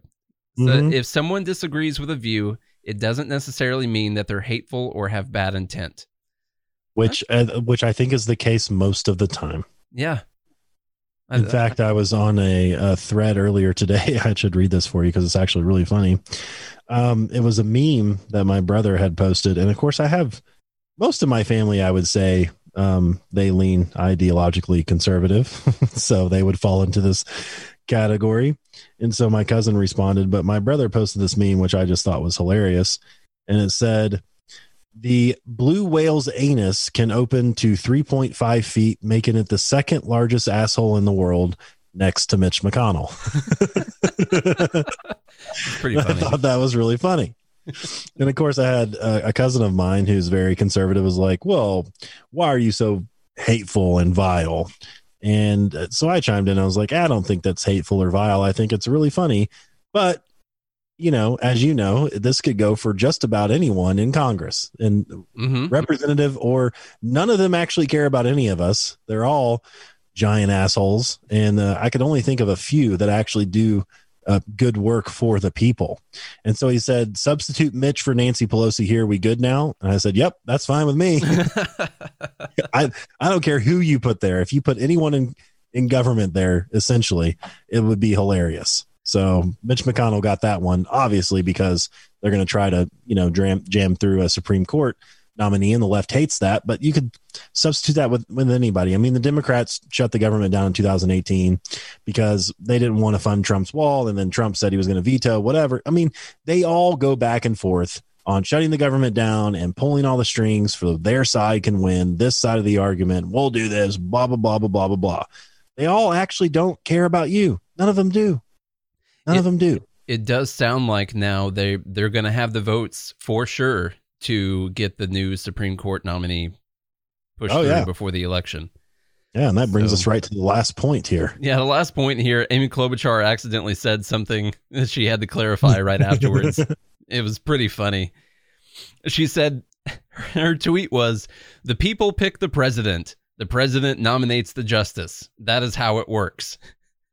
So Mhm. if someone disagrees with a view, it doesn't necessarily mean that they're hateful or have bad intent. Which uh, which I think is the case most of the time. Yeah. I- In fact, I was on a, a thread earlier today. I should read this for you because it's actually really funny. Um, it was a meme that my brother had posted, and of course, I have most of my family. I would say um, they lean ideologically conservative, so they would fall into this category. And so my cousin responded, but my brother posted this meme, which I just thought was hilarious, and it said. The blue whale's anus can open to 3.5 feet, making it the second largest asshole in the world next to Mitch McConnell. pretty I thought that was really funny. And of course, I had a, a cousin of mine who's very conservative was like, Well, why are you so hateful and vile? And uh, so I chimed in. I was like, I don't think that's hateful or vile. I think it's really funny. But, you know, as you know, this could go for just about anyone in Congress. And hmm representative or none of them actually care about any of us. They're all giant assholes. And uh, I could only think of a few that actually do uh, good work for the people. And so he said, substitute Mitch for Nancy Pelosi here. We good now? And I said, yep, that's fine with me. I, I don't care who you put there. If you put anyone in, in government there, essentially, it would be hilarious. So Mitch McConnell got that one, obviously, because they're going to try to, you know, jam, jam through a Supreme Court nominee, and the left hates that. But you could substitute that with, with anybody. I mean, the Democrats shut the government down in 2018 because they didn't want to fund Trump's wall, and then Trump said he was going to veto whatever. I mean, they all go back and forth on shutting the government down and pulling all the strings for their side can win this side of the argument. We'll do this, blah, blah, blah, blah, blah, blah, blah. They all actually don't care about you. None of them do. None It- of them do. it does sound like now they they're going to have the votes for sure to get the new Supreme Court nominee pushed Oh, through yeah. before the election. Yeah, and that brings So- us right to the last point here. Yeah, the last point here, Amy Klobuchar accidentally said something that she had to clarify right afterwards. it was pretty funny. She said her tweet was, "The people pick the president. The president nominates the justice. That is how it works."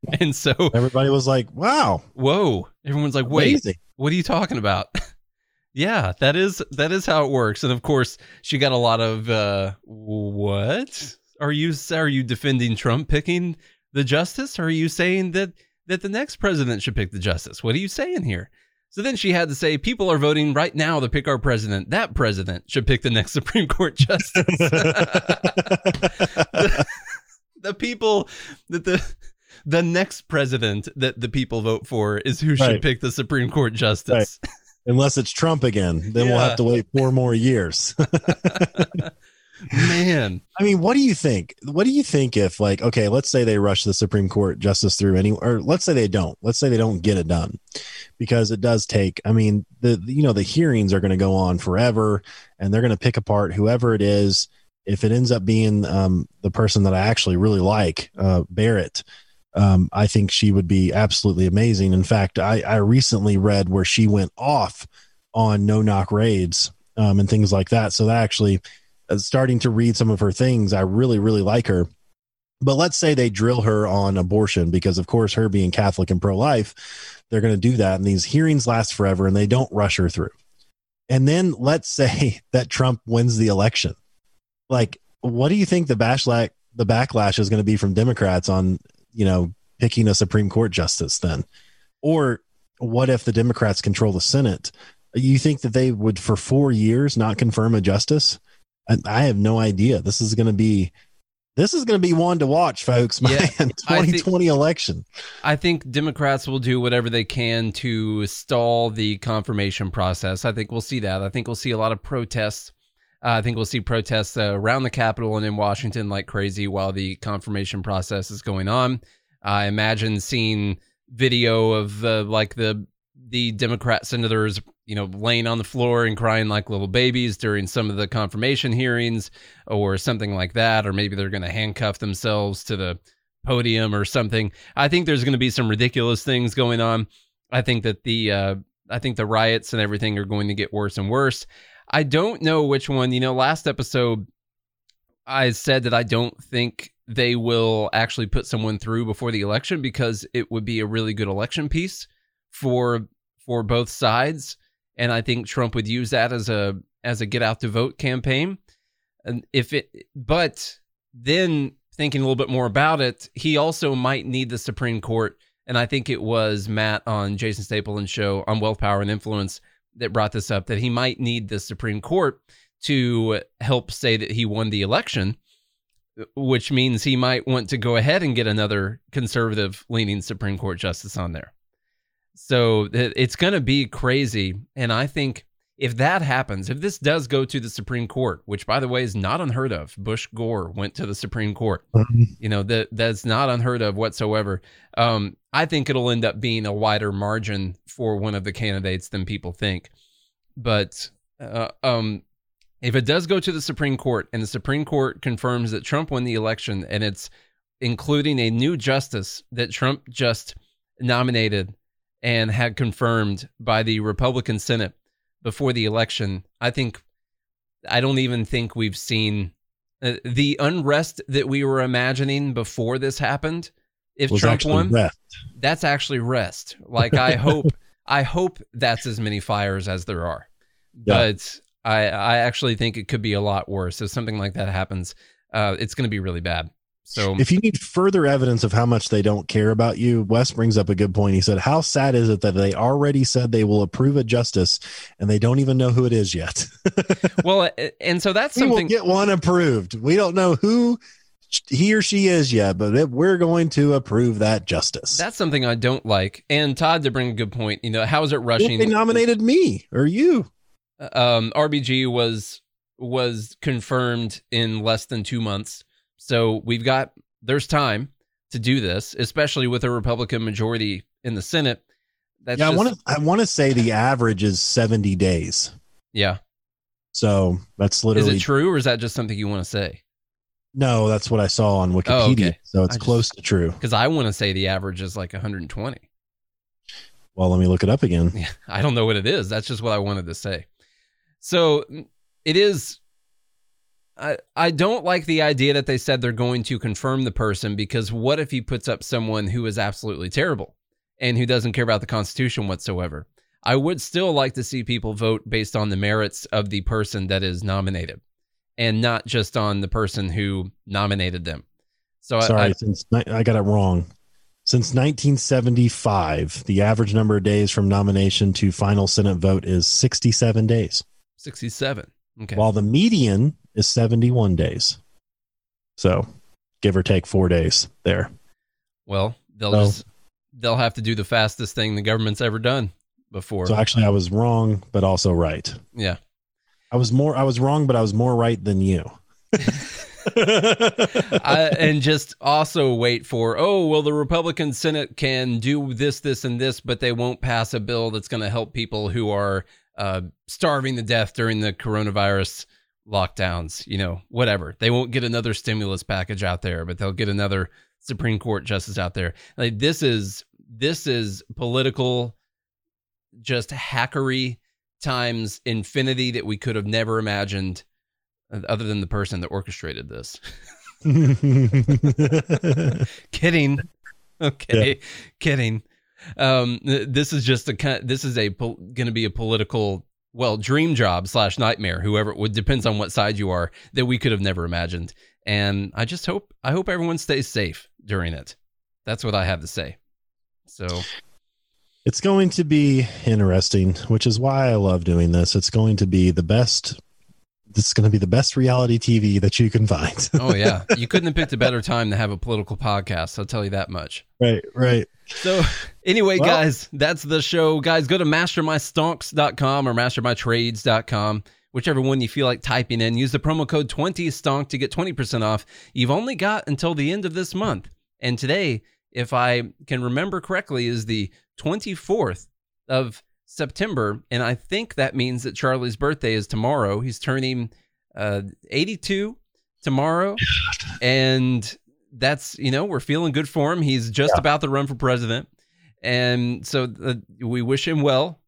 And so, Everybody was like, "Wow, whoa, everyone's like, "Wait, amazing!" what are you talking about?" yeah, that is that is how it works. And of course, she got a lot of uh what? Are you are you defending Trump picking the justice? Or are you saying that that the next president should pick the justice? What are you saying here? So then she had to say, people are voting right now to pick our president. That president should pick the next Supreme Court justice. the people that the the next president that the people vote for is who should Right. pick the Supreme Court justice. Unless it's Trump again, then we'll have to wait four more years. Man, I mean, what do you think? What do you think if, like, okay, let's say they rush the Supreme Court justice through any, or let's say they don't. Let's say they don't get it done, because it does take. I mean, the you know the hearings are going to go on forever, and they're going to pick apart whoever it is. If it ends up being um, the person that I actually really like, uh, Barrett, um, I think she would be absolutely amazing. In fact, I, I recently read where she went off on no knock raids um, and things like that. So that actually uh, starting to read some of her things. I really, really like her. But let's say they drill her on abortion because, of course, her being Catholic and pro life, they're going to do that. And these hearings last forever and they don't rush her through. And then let's say that Trump wins the election. Like, what do you think the backlash, the backlash is going to be from Democrats on, you know, picking a Supreme Court justice then? Or what if the Democrats control the Senate? You think that they would, for four years, not confirm a justice? I, I have no idea. This is going to be this is going to be one to watch, folks. Man, Yeah, I think- 2020 election. I think Democrats will do whatever they can to stall the confirmation process. I think we'll see that. I think we'll see a lot of protests. Uh, I think we'll see protests uh, around the Capitol and in Washington like crazy while the confirmation process is going on. I imagine seeing video of uh, like the the Democrat senators, you know, laying on the floor and crying like little babies during some of the confirmation hearings or something like that, or maybe they're going to handcuff themselves to the podium or something. I think there's going to be some ridiculous things going on. I think that the uh, I think the riots and everything are going to get worse and worse. I don't know which one. You know, last episode I said that I don't think they will actually put someone through before the election because it would be a really good election piece for for both sides and I think Trump would use that as a as a get out to vote campaign. And if it but then thinking a little bit more about it, he also might need the Supreme Court and I think it was Matt on Jason Stapleton's show on Wealth, Power, and Influence that brought this up that he might need the Supreme Court to help say that he won the election, which means he might want to go ahead and get another conservative leaning Supreme Court justice on there. So it's going to be crazy. And I think if that happens, if this does go to the Supreme Court, which by the way is not unheard of, Bush Gore went to the Supreme Court. You know that that's not unheard of whatsoever. Um, i think it'll end up being a wider margin for one of the candidates than people think. But uh, um, if it does go to the supreme court and the supreme court confirms that trump won the election and it's including a new justice that trump just nominated and had confirmed by the republican senate before the election i think i don't even think we've seen uh, the unrest that we were imagining before this happened if trump won rest. that's actually rest like i hope i hope that's as many fires as there are Yeah. but i i actually think it could be a lot worse if something like that happens uh it's going to be really bad so If you need further evidence of how much they don't care about you, Wes brings up a good point. He said, How sad is it that they already said they will approve a justice and they don't even know who it is yet? well and so that's we will something get one approved. We don't know who he or she is yet, but we're going to approve that justice. that's something i don't like and todd to bring a good point you know how is it rushing they nominated me or you. um, RBG was was confirmed in less than two months. So we've got there's time to do this, especially with a Republican majority in the Senate. That's yeah, I want to. I want to say the average is seventy days. yeah. So that's literally. Is it true or is that just something you want to say? No, that's what I saw on Wikipedia. Oh, okay. So it's I just- close to true. Because I want to say the average is like 120. Well, let me look it up again. Yeah, I don't know what it is. That's just what I wanted to say. So it is. I I don't like the idea that they said they're going to confirm the person because what if he puts up someone who is absolutely terrible and who doesn't care about the Constitution whatsoever? I would still like to see people vote based on the merits of the person that is nominated, and not just on the person who nominated them. So I- Sorry, I, since ni- I got it wrong. Since 1975, the average number of days from nomination to final Senate vote is 67 days, 67. Okay. while the median is 71 days. So, give or take four days there. Well, they'll So- just they'll have to do the fastest thing the government's ever done before. So, actually, I was wrong, but also right. yeah. I was more, I was wrong, but I was more right than you. I, and just also wait for oh well the Republican Senate can do this this and this but they won't pass a bill that's going to help people who are uh, starving to death during the coronavirus lockdowns you know whatever. They won't get another stimulus package out there but they'll get another Supreme Court justice out there. Like this is this is political just hackery times infinity that we could have never imagined uh, other than the person that orchestrated this. Kidding. Okay. Kidding um this is just a this is a gonna be a political well dream job slash nightmare whoever it would depends on what side you are that we could have never imagined and i just hope i hope everyone stays safe during it that's what i have to say so It's going to be interesting, which is why I love doing this. It's going to be the best. It's going to be the best reality TV that you can find. oh yeah you couldn't have picked a better time to have a political podcast i'll tell you that much right, right. So, anyway, Well- guys, that's the show. Guys, go to mastermystonks.com or mastermytrades.com, whichever one you feel like typing in. Use the promo code 20stonk to get 20% off. You've only got until the end of this month. And today, if I can remember correctly, is the 24th of September. And I think that means that Charlie's birthday is tomorrow. He's turning uh, 82 tomorrow. And that's, you know, we're feeling good for him. He's just about to run for president. And so uh, we wish him well.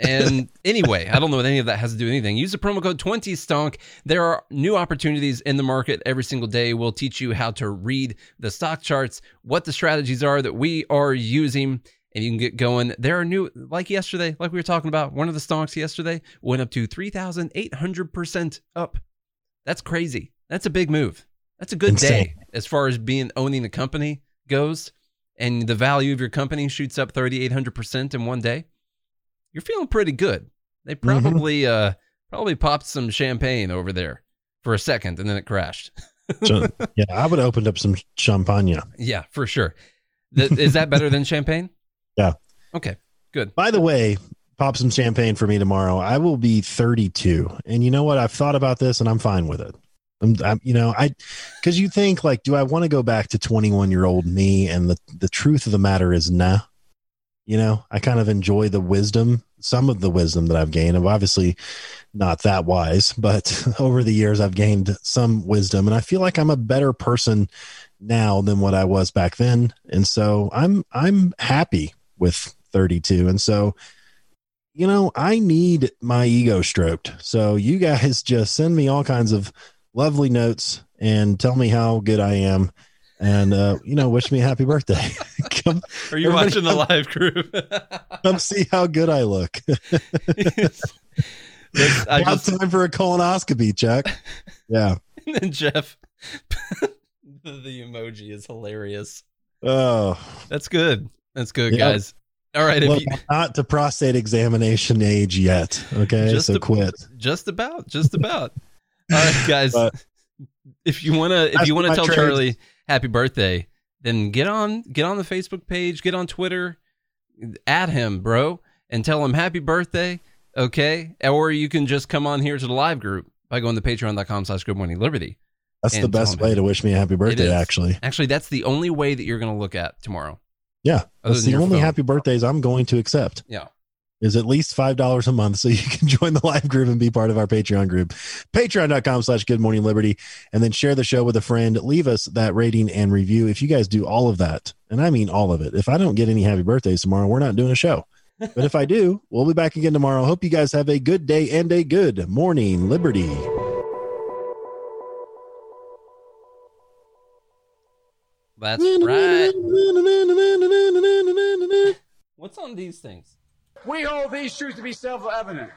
And anyway, I don't know what any of that has to do with anything. Use the promo code 20stonk. There are new opportunities in the market every single day. We'll teach you how to read the stock charts, what the strategies are that we are using, and you can get going. There are new, like yesterday, like we were talking about, one of the stocks yesterday went up to 3,800% up. That's crazy. That's a big move. That's a good Insane. day as far as being owning the company goes. And the value of your company shoots up 3,800% in one day. You're feeling pretty good. They probably uh probably popped some champagne over there for a second and then it crashed. So, yeah, I would have opened up some champagne. Yeah, for sure. Th- is that better than champagne? Yeah. Okay. Good. By the way, pop some champagne for me tomorrow. I will be 32, and you know what? I've thought about this, and I'm fine with it. I'm, I'm you know, I because you think like, do I want to go back to 21 year old me? And the the truth of the matter is, nah. You know, I kind of enjoy the wisdom, some of the wisdom that I've gained. I'm obviously not that wise, but over the years I've gained some wisdom, and I feel like I'm a better person now than what I was back then. And so I'm I'm happy with 32. And so you know, I need my ego stroked. So you guys just send me all kinds of lovely notes and tell me how good I am and uh, you know, wish me a happy birthday. come Are you watching the live group? come see how good I look. I just time for a colonoscopy, Chuck. Yeah. and Jeff the emoji is hilarious. Oh, That's good. That's good, Yeah. guys. All right, if you, not to prostate examination age yet. Okay, Just so a- quit. just about, just about. All right, guys. But- if you wanna, if you wanna tell trade. Charlie happy birthday, then get on, get on the Facebook page, get on Twitter, add him, bro, and tell him happy birthday. Okay, or you can just come on here to the live group by going to patreon.com/slash Good Morning Liberty. That's the best way to wish me a happy birthday. Actually, Actually, that's the only way that you're gonna look at tomorrow. Yeah, Other that's the only phone. happy birthdays I'm going to accept. Yeah. is at least $5 a month so you can join the live group and be part of our Patreon group. Patreon.com slash Good Morning Liberty. And then share the show with a friend. Leave us that rating and review. If you guys do all of that, and I mean all of it, if I don't get any happy birthdays tomorrow, we're not doing a show. But if I do, we'll be back again tomorrow. Hope you guys have a good day and a good morning, Liberty. That's right. What's on these things? We hold these truths to be self-evident.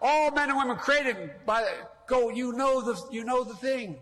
All men and women created by go. You know the you know the thing.